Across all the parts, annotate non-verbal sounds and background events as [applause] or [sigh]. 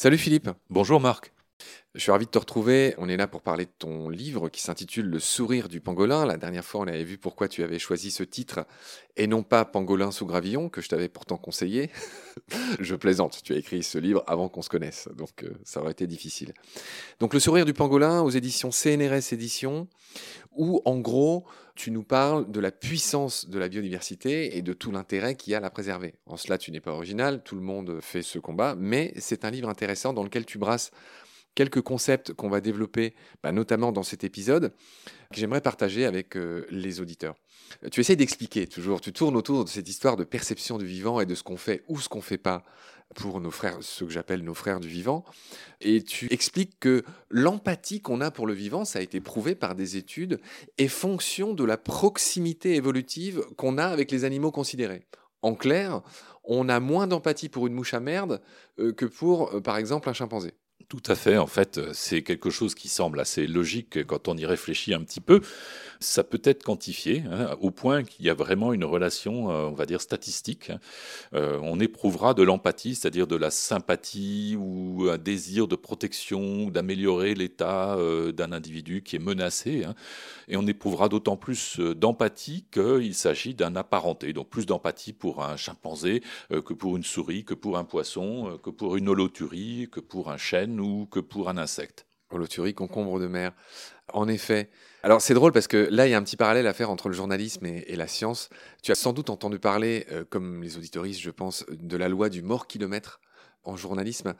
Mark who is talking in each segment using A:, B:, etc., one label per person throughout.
A: Salut Philippe.
B: Bonjour Marc.
A: Je suis ravi de te retrouver. On est là pour parler de ton livre qui s'intitule Le sourire du pangolin. La dernière fois, on avait vu pourquoi tu avais choisi ce titre et non pas Pangolin sous gravillon, que je t'avais pourtant conseillé. [laughs] je plaisante, tu as écrit ce livre avant qu'on se connaisse, donc euh, ça aurait été difficile. Donc Le sourire du pangolin aux éditions CNRS Éditions, où en gros, tu nous parles de la puissance de la biodiversité et de tout l'intérêt qu'il y a à la préserver. En cela, tu n'es pas original, tout le monde fait ce combat, mais c'est un livre intéressant dans lequel tu brasses quelques concepts qu'on va développer, bah, notamment dans cet épisode, que j'aimerais partager avec euh, les auditeurs. Tu essayes d'expliquer toujours, tu tournes autour de cette histoire de perception du vivant et de ce qu'on fait ou ce qu'on ne fait pas pour nos frères, ce que j'appelle nos frères du vivant. Et tu expliques que l'empathie qu'on a pour le vivant, ça a été prouvé par des études, est fonction de la proximité évolutive qu'on a avec les animaux considérés. En clair, on a moins d'empathie pour une mouche à merde euh, que pour, euh, par exemple, un chimpanzé.
B: Tout à fait. En fait, euh, c'est quelque chose qui semble assez logique quand on y réfléchit un petit peu. Ça peut être quantifié hein, au point qu'il y a vraiment une relation, euh, on va dire, statistique. Hein. Euh, on éprouvera de l'empathie, c'est-à-dire de la sympathie ou un désir de protection d'améliorer l'état d'un individu qui est menacé. Hein. Et on éprouvera d'autant plus d'empathie qu'il s'agit d'un apparenté. Donc plus d'empathie pour un chimpanzé que pour une souris, que pour un poisson, que pour une holoturie, que pour un chêne ou que pour un insecte.
A: Holoturie, concombre de mer. En effet. Alors c'est drôle parce que là, il y a un petit parallèle à faire entre le journalisme et, la science. Tu as sans doute entendu parler, euh, comme les auditoristes, je pense, de la loi du mort kilomètre en journalisme.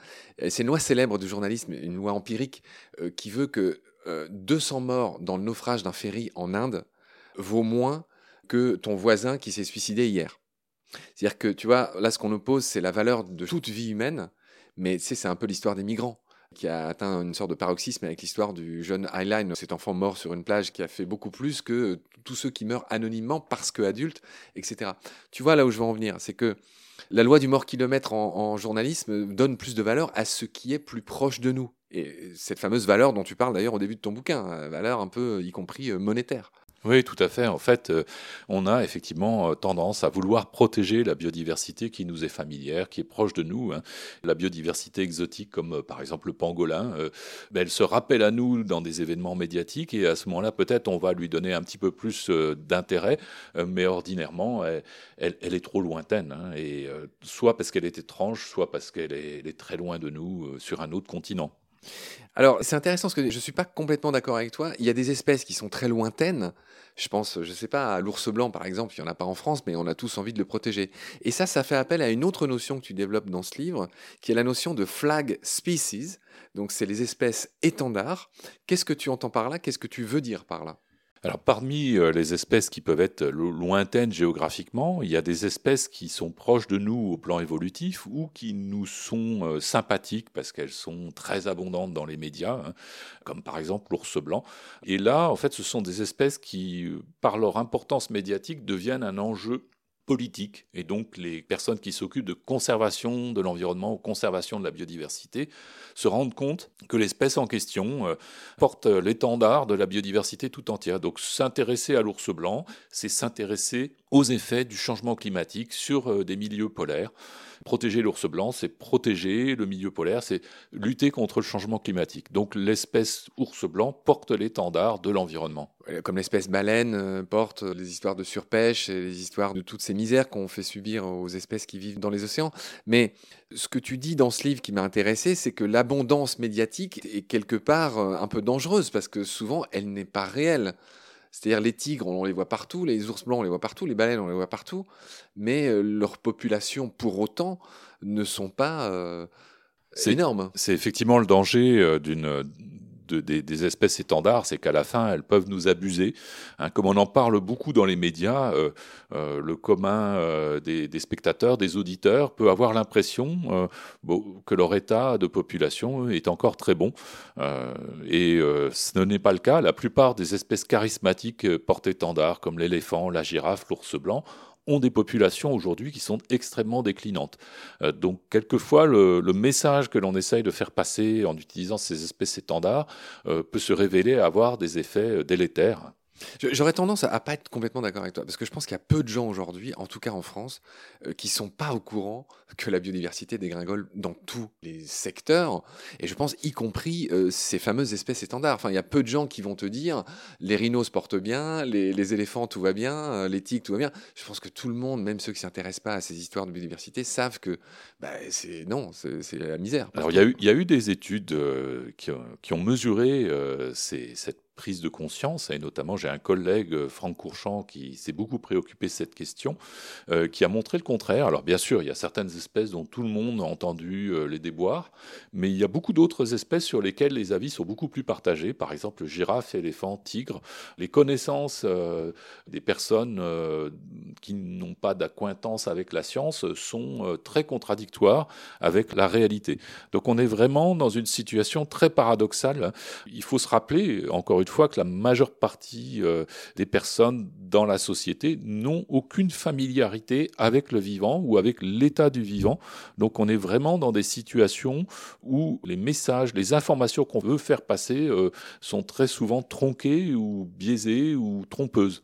A: C'est une loi célèbre du journalisme, une loi empirique euh, qui veut que 200 euh, morts dans le naufrage d'un ferry en Inde vaut moins que ton voisin qui s'est suicidé hier. C'est-à-dire que, tu vois, là, ce qu'on oppose, c'est la valeur de toute vie humaine mais c'est un peu l'histoire des migrants qui a atteint une sorte de paroxysme avec l'histoire du jeune Highline, cet enfant mort sur une plage qui a fait beaucoup plus que tous ceux qui meurent anonymement parce que adultes, etc. Tu vois là où je veux en venir, c'est que la loi du mort kilomètre en, en, journalisme donne plus de valeur à ce qui est plus proche de nous. Et cette fameuse valeur dont tu parles d'ailleurs au début de ton bouquin, valeur un peu y compris euh, monétaire.
B: Oui, tout à fait. En fait, euh, on a effectivement euh, tendance à vouloir protéger la biodiversité qui nous est familière, qui est proche de nous. Hein. La biodiversité exotique, comme euh, par exemple le pangolin, ben, elle se rappelle à nous dans des événements médiatiques et à ce moment-là, peut-être, on va lui donner un petit peu plus d'intérêt, mais ordinairement, elle, est trop lointaine. Hein. et soit parce qu'elle est étrange, soit parce qu'elle est très loin de nous sur un autre continent.
A: Alors, c'est intéressant parce que je ne suis pas complètement d'accord avec toi. Il y a des espèces qui sont très lointaines. Je pense, je ne sais pas, à l'ours blanc par exemple, il n'y en a pas en France, mais on a tous envie de le protéger. Et ça, ça fait appel à une autre notion que tu développes dans ce livre, qui est la notion de flag species. Donc, c'est les espèces étendards. Qu'est-ce que tu entends par là? Qu'est-ce que tu veux dire par là?
B: Parmi euh, les espèces qui peuvent être lointaines géographiquement, il y a des espèces qui sont proches de nous au plan évolutif ou qui nous sont euh, sympathiques parce qu'elles sont très abondantes dans les médias, hein, comme par exemple l'ours blanc. Et là, en fait, ce sont des espèces qui, euh, par leur importance médiatique, deviennent un enjeu politique. Et donc, les personnes qui s'occupent de conservation de l'environnement ou conservation de la biodiversité se rendent compte que l'espèce en question euh, porte l'étendard de la biodiversité tout entière. Donc, s'intéresser à l'ours blanc, c'est s'intéresser aux effets du changement climatique sur euh, des milieux polaires. Protéger l'ours blanc, c'est protéger le milieu polaire, c'est lutter contre le changement climatique. Donc l'espèce ours blanc porte l'étendard de l'environnement.
A: Comme l'espèce baleine euh, porte les histoires de surpêche et les histoires de toutes ces misères qu'on fait subir aux espèces qui vivent dans les océans. Mais ce que tu dis dans ce livre qui m'a intéressé, c'est que l'abondance médiatique est quelque part euh, un peu dangereuse parce que souvent elle n'est pas réelle. C'est-à-dire les tigres, on les voit partout, les ours blancs, on les voit partout, les baleines, on les voit partout, mais euh, leurs populations, pour autant, ne sont pas euh, énormes.
B: C'est effectivement le danger euh, des, espèces étendards, c'est qu'à la fin, elles peuvent nous abuser. Hein, comme on en parle beaucoup dans les médias, le commun des, spectateurs, des auditeurs, peut avoir l'impression que leur état de population est encore très bon. et ce n'est pas le cas. La plupart des espèces charismatiques portent étendard, comme l'éléphant, la girafe, l'ours blanc, ont des populations aujourd'hui qui sont extrêmement déclinantes. Euh, donc quelquefois, le, message que l'on essaye de faire passer en utilisant ces espèces étendards euh, peut se révéler avoir des effets euh, délétères.
A: J'aurais tendance à, pas être complètement d'accord avec toi, parce que je pense qu'il y a peu de gens aujourd'hui, en tout cas en France, euh, qui sont pas au courant que la biodiversité dégringole dans tous les secteurs, et je pense y compris euh, ces fameuses espèces étendards. Enfin, il y a peu de gens qui vont te dire les rhinos se portent bien, les, éléphants tout va bien, euh, les tigres tout va bien. Je pense que tout le monde, même ceux qui s'intéressent pas à ces histoires de biodiversité, savent que bah, c'est non, c'est la misère.
B: Alors il y, a eu, des études qui, qui, ont mesuré cette prise de conscience, et notamment j'ai un collègue, euh, Franck Courchamp, qui s'est beaucoup préoccupé de cette question, euh, qui a montré le contraire. Alors bien sûr, il y a certaines espèces dont tout le monde a entendu euh, les déboires, mais il y a beaucoup d'autres espèces sur lesquelles les avis sont beaucoup plus partagés, par exemple girafe, éléphant, tigre. Les connaissances des personnes qui n'ont pas d'acquaintance avec la science sont très contradictoires avec la réalité. Donc on est vraiment dans une situation très paradoxale. Il faut se rappeler, encore une fois que la majeure partie euh, des personnes dans la société n'ont aucune familiarité avec le vivant ou avec l'état du vivant. Donc on est vraiment dans des situations où les messages, les informations qu'on veut faire passer euh, sont très souvent tronquées ou biaisées ou trompeuses.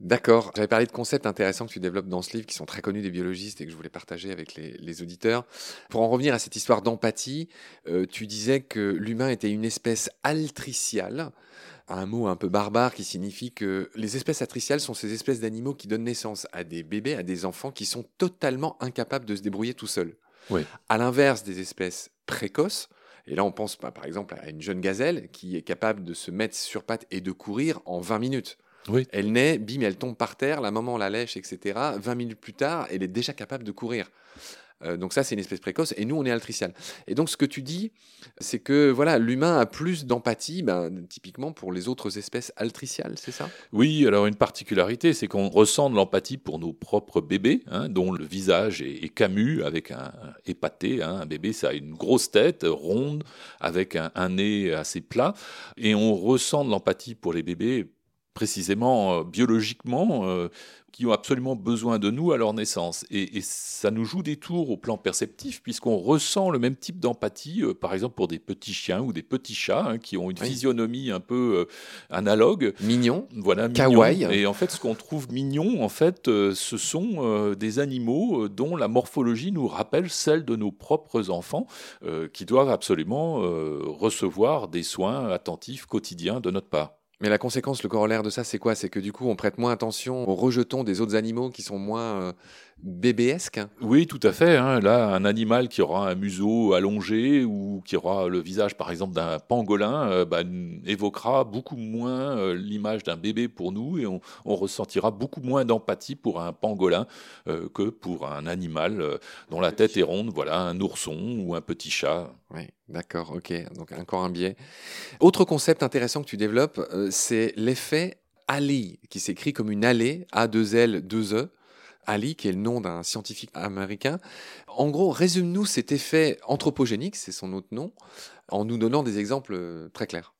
A: D'accord. J'avais parlé de concepts intéressants que tu développes dans ce livre, qui sont très connus des biologistes et que je voulais partager avec les, auditeurs. Pour en revenir à cette histoire d'empathie, euh, tu disais que l'humain était une espèce altriciale un mot un peu barbare qui signifie que les espèces atriciales sont ces espèces d'animaux qui donnent naissance à des bébés, à des enfants qui sont totalement incapables de se débrouiller tout seuls. Oui. À l'inverse des espèces précoces, et là on pense par exemple à une jeune gazelle qui est capable de se mettre sur pattes et de courir en 20 minutes. Oui. Elle naît, bim, elle tombe par terre, la maman la lèche, etc. 20 minutes plus tard, elle est déjà capable de courir. Euh, donc ça, c'est une espèce précoce, et nous, on est altricial. Et donc, ce que tu dis, c'est que voilà, l'humain a plus d'empathie, ben, typiquement pour les autres espèces altriciales, c'est ça?
B: Oui, alors une particularité, c'est qu'on ressent de l'empathie pour nos propres bébés, hein, dont le visage est, Camus, avec un, épaté. Hein. un bébé, ça a une grosse tête ronde, avec un, nez assez plat, et on ressent de l'empathie pour les bébés précisément euh, biologiquement, euh, qui ont absolument besoin de nous à leur naissance. Et, ça nous joue des tours au plan perceptif, puisqu'on ressent le même type d'empathie, euh, par exemple pour des petits chiens ou des petits chats, hein, qui ont une physionomie un peu analogue.
A: Mignon.
B: Voilà, kawaii. Et en fait, ce qu'on trouve mignon, en fait, ce sont des animaux dont la morphologie nous rappelle celle de nos propres enfants, qui doivent absolument recevoir des soins attentifs quotidiens de notre part.
A: Mais la conséquence, le corollaire de ça, c'est quoi? C'est que du coup, on prête moins attention aux rejetons des autres animaux qui sont moins euh, bébésques
B: Oui, tout à fait. Hein. Là, un animal qui aura un museau allongé ou qui aura le visage, par exemple, d'un pangolin, euh, bah, évoquera beaucoup moins euh, l'image d'un bébé pour nous et on, ressentira beaucoup moins d'empathie pour un pangolin que pour un animal dont la tête est ronde, voilà, un ourson ou un petit chat.
A: Oui. D'accord, ok. Donc encore un biais. Autre concept intéressant que tu développes, euh, c'est l'effet Ali, qui s'écrit comme une allée, A2L, 2E. Ali, qui est le nom d'un scientifique américain. En gros, résume-nous cet effet anthropogénique, c'est son autre nom, en nous donnant des exemples euh, très clairs.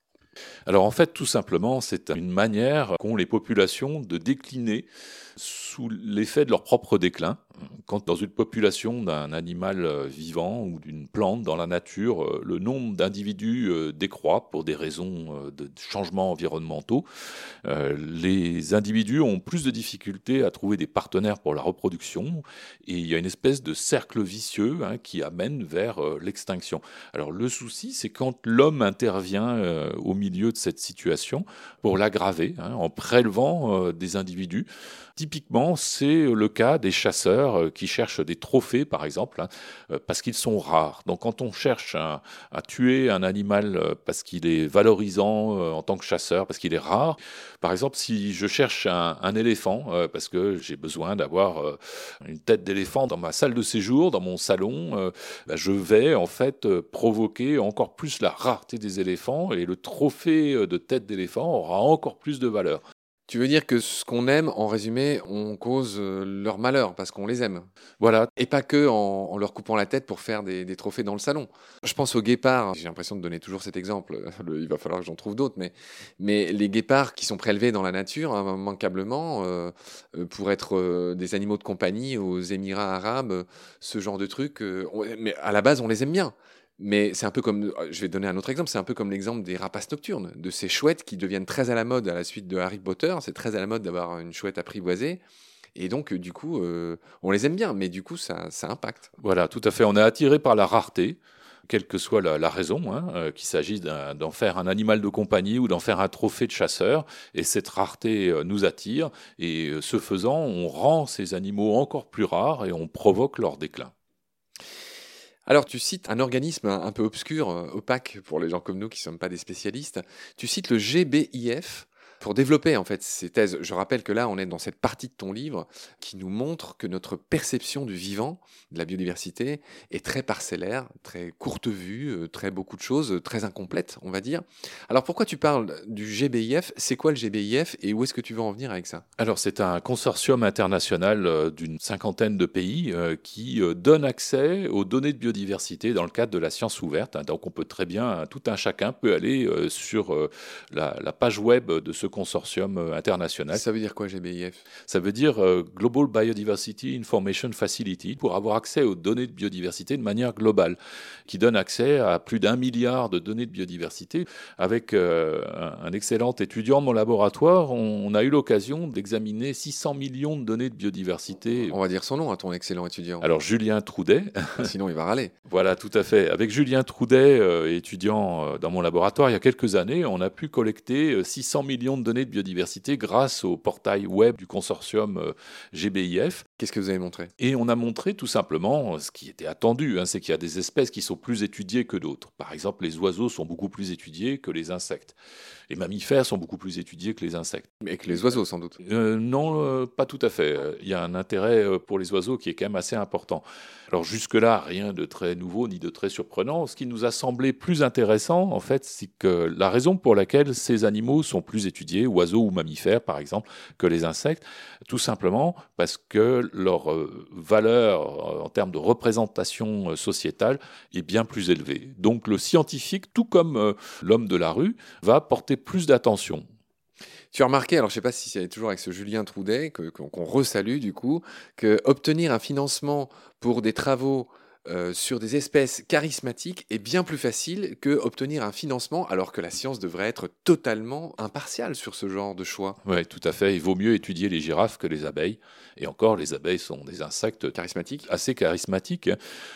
B: Alors en fait, tout simplement, c'est une manière qu'ont les populations de décliner sous l'effet de leur propre déclin. Quand dans une population d'un animal euh, vivant ou d'une plante dans la nature, euh, le nombre d'individus euh, décroît pour des raisons de changements environnementaux, les individus ont plus de difficultés à trouver des partenaires pour la reproduction et il y a une espèce de cercle vicieux hein, qui amène vers l'extinction. Alors le souci, c'est quand l'homme intervient au milieu de cette situation pour l'aggraver hein, en prélevant des individus. Typiquement, c'est le cas des chasseurs euh, qui cherchent des trophées, par exemple, hein, euh, parce qu'ils sont rares. Donc quand on cherche à, tuer un animal euh, parce qu'il est valorisant en tant que chasseur, parce qu'il est rare, par exemple, si je cherche un, éléphant, parce que j'ai besoin d'avoir une tête d'éléphant dans ma salle de séjour, dans mon salon, bah, je vais en fait provoquer encore plus la rareté des éléphants et le trophée de tête d'éléphant aura encore plus de valeur.
A: Tu veux dire que ce qu'on aime, en résumé, on cause euh, leur malheur parce qu'on les aime. Voilà. Et pas que en, leur coupant la tête pour faire des, trophées dans le salon. Je pense aux guépards. J'ai l'impression de donner toujours cet exemple. [laughs] il va falloir que j'en trouve d'autres. Mais, mais les guépards qui sont prélevés dans la nature, hein, immanquablement, euh, euh, pour être des animaux de compagnie aux Émirats arabes, ce genre de trucs. mais à la base, on les aime bien. Mais c'est un peu comme, je vais donner un autre exemple, c'est un peu comme l'exemple des rapaces nocturnes, de ces chouettes qui deviennent très à la mode à la suite de Harry Potter. C'est très à la mode d'avoir une chouette apprivoisée. Et donc, du coup, on les aime bien, mais du coup, ça, ça impacte.
B: Voilà, tout à fait. On est attiré par la rareté quelle que soit la, raison, hein, euh, qu'il s'agisse d'en faire un animal de compagnie ou d'en faire un trophée de chasseur. Et cette rareté euh, nous attire, et euh, ce faisant, on rend ces animaux encore plus rares et on provoque leur déclin.
A: Alors, tu cites un organisme un peu obscur, opaque pour les gens comme nous qui ne sommes pas des spécialistes. Tu cites le GBIF, pour développer en fait ces thèses. Je rappelle que là, on est dans cette partie de ton livre qui nous montre que notre perception du vivant, de la biodiversité, est très parcellaire, très courte vue, euh, très beaucoup de choses, très incomplète, on va dire. Alors pourquoi tu parles du GBIF C'est quoi le GBIF et où est-ce que tu veux en venir avec ça?
B: Alors c'est un consortium international euh, d'une cinquantaine de pays euh, qui donne accès aux données de biodiversité dans le cadre de la science ouverte. Hein. Donc on peut très bien, tout un chacun peut aller sur la page web de ce consortium euh, international.
A: Ça veut dire quoi GBIF
B: Ça veut dire euh, Global Biodiversity Information Facility pour avoir accès aux données de biodiversité de manière globale, qui donne accès à plus d'un milliard de données de biodiversité. Avec euh, un excellent étudiant de mon laboratoire, on, a eu l'occasion d'examiner 600 millions de données de biodiversité.
A: On va dire son nom à ton excellent étudiant.
B: Alors Julien Troudet. [laughs]
A: Sinon il va râler.
B: voilà, tout à fait. Avec Julien Troudet, étudiant dans mon laboratoire il y a quelques années, on a pu collecter 600 millions de données de biodiversité grâce au portail web du consortium euh, GBIF.
A: Qu'est-ce que vous avez montré?
B: Et on a montré tout simplement euh, ce qui était attendu, hein, c'est qu'il y a des espèces qui sont plus étudiées que d'autres. Par exemple, les oiseaux sont beaucoup plus étudiés que les insectes. Les mammifères sont beaucoup plus étudiés que les insectes.
A: Mais que les oiseaux, sans doute
B: euh, Non, pas tout à fait. Il y a un intérêt pour les oiseaux qui est quand même assez important. Alors jusque-là, rien de très nouveau ni de très surprenant. Ce qui nous a semblé plus intéressant, en fait, c'est que la raison pour laquelle ces animaux sont plus étudiés oiseaux ou mammifères par exemple, que les insectes, tout simplement parce que leur euh, valeur euh, en termes de représentation euh, sociétale est bien plus élevée. Donc le scientifique, tout comme l'homme de la rue, va porter plus d'attention.
A: Tu as remarqué, alors je ne sais pas si c'est toujours avec ce Julien Troudet, qu'on resalue du coup, que obtenir un financement pour des travaux euh, sur des espèces charismatiques est bien plus facile que obtenir un financement alors que la science devrait être totalement impartiale sur ce genre de choix.
B: Oui, tout à fait. Il vaut mieux étudier les girafes que les abeilles. Et encore, les abeilles sont des insectes charismatiques, assez charismatiques.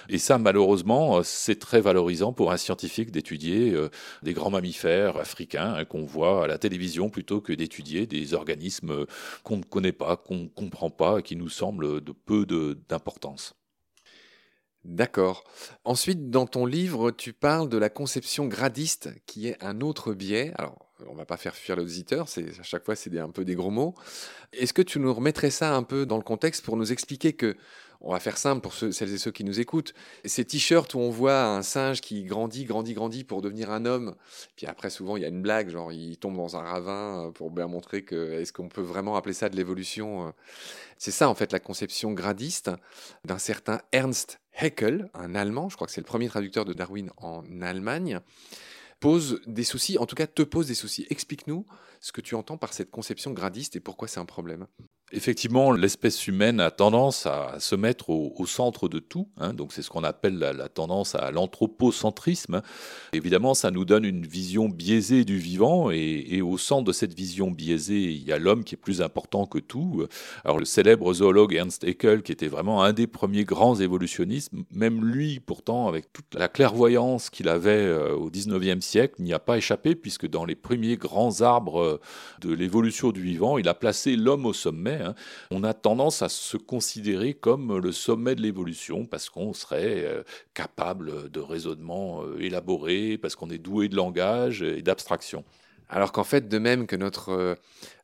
B: Et ça, malheureusement, c'est très valorisant pour un scientifique d'étudier euh, des grands mammifères africains hein, qu'on voit à la télévision plutôt que d'étudier des organismes qu'on ne connaît pas, qu'on ne comprend pas et qui nous semblent de peu d'importance.
A: D'accord. Ensuite, dans ton livre, tu parles de la conception gradiste, qui est un autre biais. On va pas faire fuir l'auditeur, à chaque fois c'est un peu des gros mots. Est-ce que tu nous remettrais ça un peu dans le contexte pour nous expliquer que on va faire simple pour celles et ceux qui nous écoutent. Ces t-shirts où on voit un singe qui grandit, grandit, grandit pour devenir un homme, puis après souvent il y a une blague, genre il tombe dans un ravin euh, pour bien montrer que est-ce qu'on peut vraiment appeler ça de l'évolution euh. C'est ça en fait la conception gradiste d'un certain Ernst Haeckel, un Allemand, je crois que c'est le premier traducteur de Darwin en Allemagne, pose des soucis, en tout cas te pose des soucis. Explique-nous ce que tu entends par cette conception gradiste et pourquoi c'est un problème.
B: Effectivement, l'espèce humaine a tendance à se mettre au, centre de tout. Hein. donc c'est ce qu'on appelle la, tendance à l'anthropocentrisme. Évidemment, ça nous donne une vision biaisée du vivant et, au centre de cette vision biaisée, il y a l'homme qui est plus important que tout. Alors le célèbre zoologue Ernst Haeckel, qui était vraiment un des premiers grands évolutionnistes, même lui, pourtant, avec toute la clairvoyance qu'il avait euh, au 19e siècle, n'y a pas échappé puisque dans les premiers grands arbres euh, de l'évolution du vivant, il a placé l'homme au sommet Hein. on a tendance à se considérer comme le sommet de l'évolution parce qu'on serait euh, capable de raisonnement euh, élaboré, parce qu'on est doué de langage et d'abstraction.
A: Alors qu'en fait, de même que notre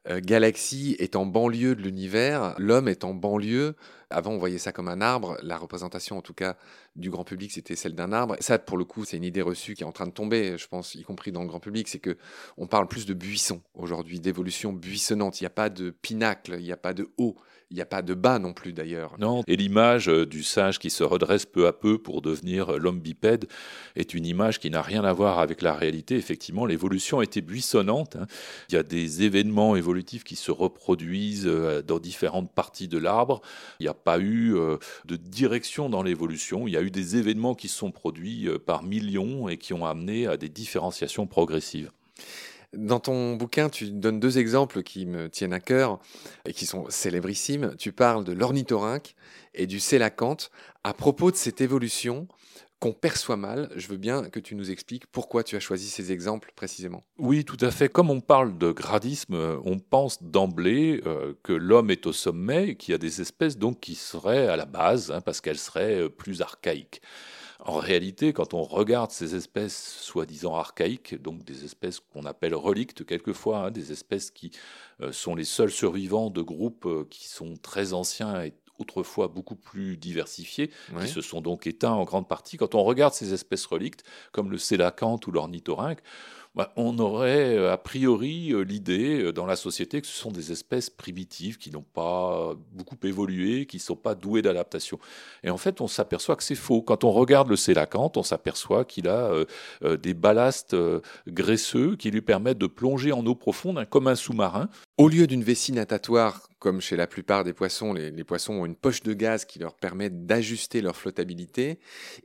A: euh, galaxie est en banlieue de l'univers, l'homme est en banlieue avant, on voyait ça comme un arbre. La représentation, en tout cas, du grand public, c'était celle d'un arbre. Ça, pour le coup, c'est une idée reçue qui est en train de tomber, je pense, y compris dans le grand public. C'est que on parle plus de buisson aujourd'hui, d'évolution buissonnante. Il n'y a pas de pinacle, il n'y a pas de haut. Il n'y a pas de bas non plus d'ailleurs.
B: Non, et l'image euh, du singe qui se redresse peu à peu pour devenir euh, l'homme bipède est une image qui n'a rien à voir avec la réalité. Effectivement, l'évolution était buissonnante. Hein. Il y a des événements évolutifs qui se reproduisent euh, dans différentes parties de l'arbre. Il n'y a pas eu de direction dans l'évolution. Il y a eu des événements qui se sont produits par millions et qui ont amené à des différenciations progressives.
A: Dans ton bouquin, tu donnes deux exemples qui me tiennent à cœur et qui sont célébrissimes. Tu parles de l'ornithorynque et du sélacanthe. À propos de cette évolution, qu'on perçoit mal. Je veux bien que tu nous expliques pourquoi tu as choisi ces exemples précisément.
B: Oui, tout à fait. Comme on parle de gradisme, euh, on pense d'emblée euh, que l'homme est au sommet et qu'il y a des espèces donc qui seraient à la base, hein, parce qu'elles seraient euh, plus archaïques. En réalité, quand on regarde ces espèces soi-disant archaïques, donc des espèces qu'on appelle relictes quelquefois, hein, des espèces qui sont les seuls survivants de groupes qui sont très anciens et autrefois beaucoup plus diversifiés, qui se sont donc éteints en grande partie. Quand on regarde ces espèces relictes, comme le sélacanthe ou l'ornithorynque, bah, on aurait euh, a priori euh, l'idée euh, dans la société que ce sont des espèces primitives qui n'ont pas beaucoup évolué, qui ne sont pas douées d'adaptation. Et en fait, on s'aperçoit que c'est faux. Quand on regarde le sélacanthe, on s'aperçoit qu'il a des ballastes graisseux qui lui permettent de plonger en eau profonde, hein, comme un sous-marin.
A: Au lieu d'une vessie natatoire, comme chez la plupart des poissons, les, poissons ont une poche de gaz qui leur permet d'ajuster leur flottabilité.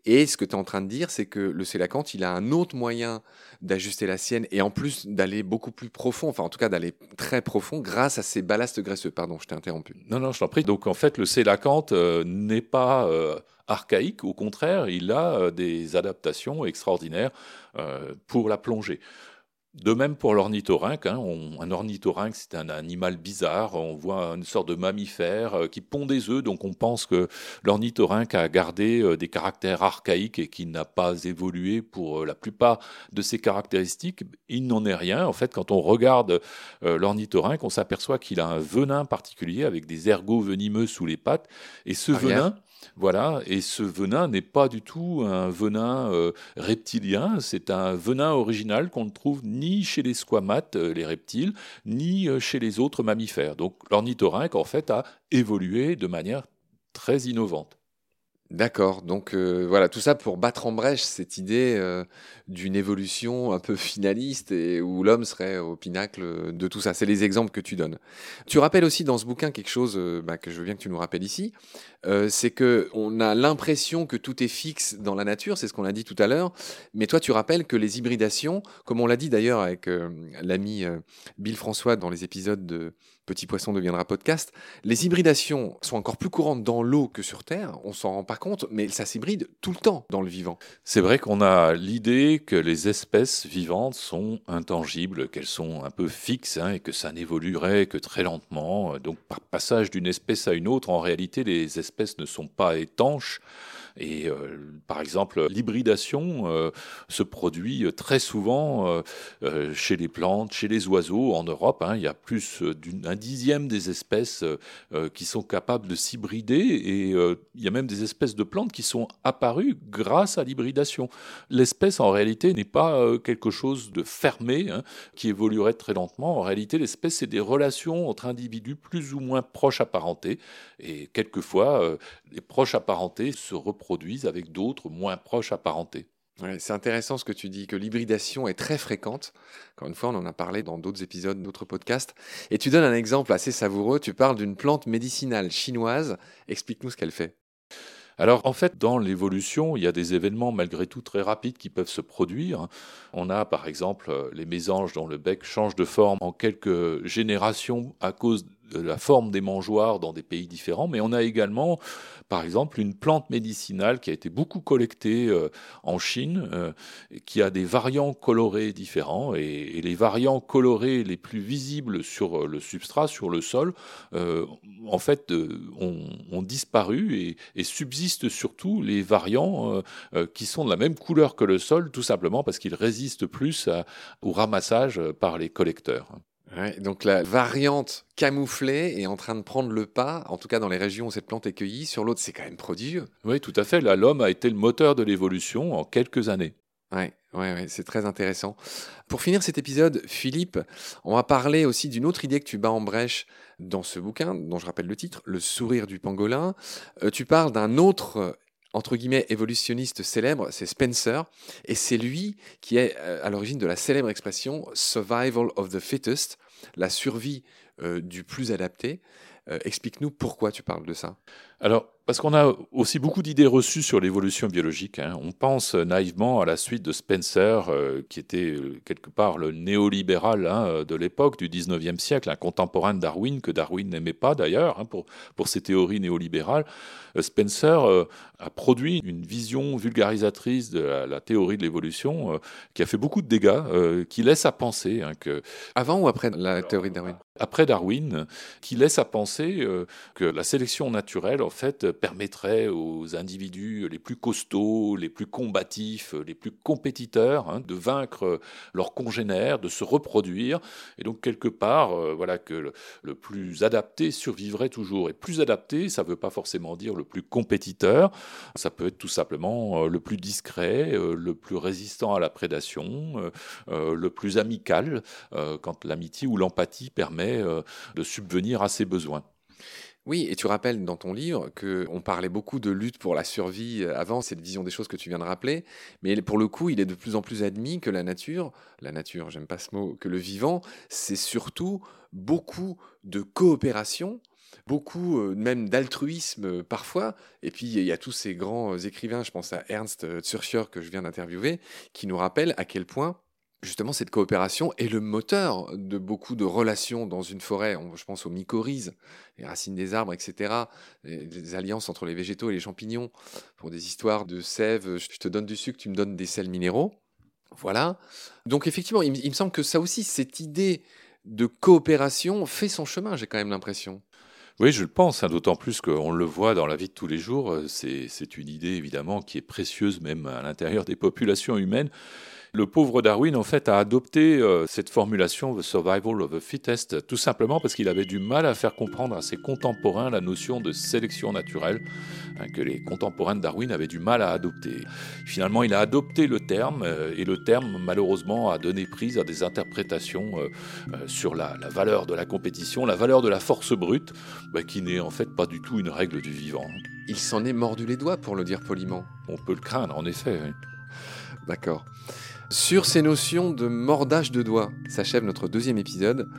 A: Et ce que tu es en train de dire, c'est que le sélacanthe, il a un autre moyen d'ajuster la et en plus d'aller beaucoup plus profond, enfin en tout cas d'aller très profond grâce à ces ballastes graisseux. Pardon, je t'ai interrompu.
B: Non, non, je t'en prie. Donc en fait, le sélacanthe euh, n'est pas euh, archaïque, au contraire, il a euh, des adaptations extraordinaires pour la plongée. De même pour l'ornithorynque. Hein, un ornithorynque, c'est un animal bizarre. On voit une sorte de mammifère euh, qui pond des œufs. Donc on pense que l'ornithorynque a gardé euh, des caractères archaïques et qui n'a pas évolué pour euh, la plupart de ses caractéristiques. Il n'en est rien. En fait, quand on regarde l'ornithorynque, on s'aperçoit qu'il a un venin particulier avec des ergots venimeux sous les pattes. Et ce venin, voilà, et ce venin n'est pas du tout un venin euh, reptilien, c'est un venin original qu'on ne trouve ni chez les squamates, euh, les reptiles, ni euh, chez les autres mammifères. Donc l'ornithorynque, en fait, a évolué de manière très innovante.
A: D'accord, donc voilà, tout ça pour battre en brèche cette idée d'une évolution un peu finaliste et où l'homme serait au pinacle de tout ça. C'est les exemples que tu donnes. Tu rappelles aussi dans ce bouquin quelque chose bah, que je veux bien que tu nous rappelles ici, c'est que on a l'impression que tout est fixe dans la nature, c'est ce qu'on a dit tout à l'heure, mais toi tu rappelles que les hybridations, comme on l'a dit d'ailleurs avec l'ami Bill François dans les épisodes de Petit Poisson deviendra podcast, les hybridations sont encore plus courantes dans l'eau que sur Terre, on s'en rend pas compte, mais ça s'hybride tout le temps dans le vivant.
B: C'est vrai qu'on a l'idée que les espèces vivantes sont intangibles, qu'elles sont un peu fixes hein, et que ça n'évoluerait que très lentement. Donc par passage d'une espèce à une autre, en réalité, les espèces ne sont pas étanches. Et euh, par exemple, l'hybridation euh, se produit très souvent euh, chez les plantes, chez les oiseaux. En Europe, hein, il y a plus d'un dixième des espèces qui sont capables de s'hybrider et il y a même des espèces de plantes qui sont apparues grâce à l'hybridation. L'espèce, en réalité, n'est pas quelque chose de fermé hein, qui évoluerait très lentement. En réalité, l'espèce, c'est des relations entre individus plus ou moins proches apparentés. Et quelquefois, les proches apparentés se reproduisent avec d'autres moins proches apparentés.
A: c'est intéressant ce que tu dis, que l'hybridation est très fréquente. Encore une fois, on en a parlé dans d'autres épisodes, d'autres podcasts. Et tu donnes un exemple assez savoureux. Tu parles d'une plante médicinale chinoise. Explique-nous ce qu'elle fait.
B: Alors en fait, dans l'évolution, il y a des événements malgré tout très rapides qui peuvent se produire. On a par exemple les mésanges dont le bec change de forme en quelques générations à cause la forme des mangeoires dans des pays différents, mais on a également, par exemple, une plante médicinale qui a été beaucoup collectée euh, en Chine, euh, qui a des variants colorés différents, et, les variants colorés les plus visibles sur euh, le substrat, sur le sol, en fait, ont, disparu et, et, subsistent surtout les variants qui sont de la même couleur que le sol, tout simplement parce qu'ils résistent plus au ramassage par les collecteurs
A: donc la variante camouflée est en train de prendre le pas, en tout cas dans les régions où cette plante est cueillie. Sur l'autre, c'est quand même prodigieux.
B: Oui, tout à fait. l'homme a été le moteur de l'évolution en quelques années.
A: Oui, ouais, ouais, c'est très intéressant. Pour finir cet épisode, Philippe, on va parler aussi d'une autre idée que tu bats en brèche dans ce bouquin, dont je rappelle le titre, Le sourire du pangolin. Euh, tu parles d'un autre entre guillemets évolutionniste célèbre, c'est Spencer, et c'est lui qui est euh, à l'origine de la célèbre expression survival of the fittest, la survie du plus adapté. Explique-nous pourquoi tu parles de ça.
B: Alors, parce qu'on a aussi beaucoup d'idées reçues sur l'évolution biologique. Hein. On pense naïvement à la suite de Spencer, euh, qui était euh, quelque part le néolibéral hein, de l'époque, du 19e siècle, un contemporain de Darwin, que Darwin n'aimait pas d'ailleurs, hein, pour, pour ses théories néolibérales. Euh, Spencer a produit une vision vulgarisatrice de la, théorie de l'évolution qui a fait beaucoup de dégâts, qui laisse à penser que...
A: Avant ou après la théorie de Darwin?
B: Après Darwin, qui laisse à penser que la sélection naturelle, en fait, permettrait aux individus les plus costauds, les plus combatifs, les plus compétiteurs hein, de vaincre leurs congénères, de se reproduire. Et donc, quelque part, euh, voilà que le, plus adapté survivrait toujours. Et plus adapté, ça ne veut pas forcément dire le plus compétiteur. Ça peut être tout simplement euh, le plus discret, euh, le plus résistant à la prédation, le plus amical, quand l'amitié ou l'empathie permet de subvenir à ses besoins.
A: Oui, et tu rappelles dans ton livre qu'on parlait beaucoup de lutte pour la survie euh, avant, cette vision des choses que tu viens de rappeler, mais pour le coup, il est de plus en plus admis que la nature, la nature, j'aime pas ce mot, que le vivant, c'est surtout beaucoup de coopération, beaucoup euh, même d'altruisme euh, parfois. Et puis il y a tous ces grands écrivains, je pense à Ernst Zürcher que je viens d'interviewer, qui nous rappellent à quel point justement, cette coopération est le moteur de beaucoup de relations dans une forêt. je pense aux mycorhizes, les racines des arbres, etc. Les, alliances entre les végétaux et les champignons. Pour des histoires de sève, je te donne du sucre, tu me donnes des sels minéraux. Voilà. Donc, effectivement, il, me semble que ça aussi, cette idée de coopération fait son chemin, j'ai quand même l'impression.
B: Oui, je le pense, hein, d'autant plus qu'on le voit dans la vie de tous les jours. C'est une idée, évidemment, qui est précieuse même à l'intérieur des populations humaines. Le pauvre Darwin, en fait, a adopté euh, cette formulation The Survival of the Fittest tout simplement parce qu'il avait du mal à faire comprendre à ses contemporains la notion de sélection naturelle hein, que les contemporains de Darwin avaient du mal à adopter. Finalement, il a adopté le terme euh, et le terme, malheureusement, a donné prise à des interprétations euh, sur la, valeur de la compétition, la valeur de la force brute, bah, qui n'est en fait pas du tout une règle du vivant.
A: Il s'en est mordu les doigts, pour le dire poliment.
B: On peut le craindre, en effet.
A: D'accord. Sur ces notions de mordage de doigts s'achève notre deuxième épisode.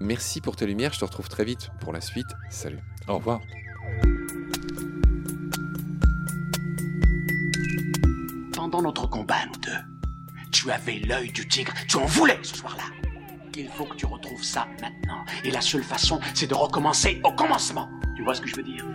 A: Merci pour tes lumières, je te retrouve très vite pour la suite. Salut.
B: Au revoir.
C: Pendant notre combat, nous deux, tu avais l'œil du tigre, tu en voulais ce soir-là. Il faut que tu retrouves ça maintenant. Et la seule façon, c'est de recommencer au commencement. Tu vois ce que je veux dire?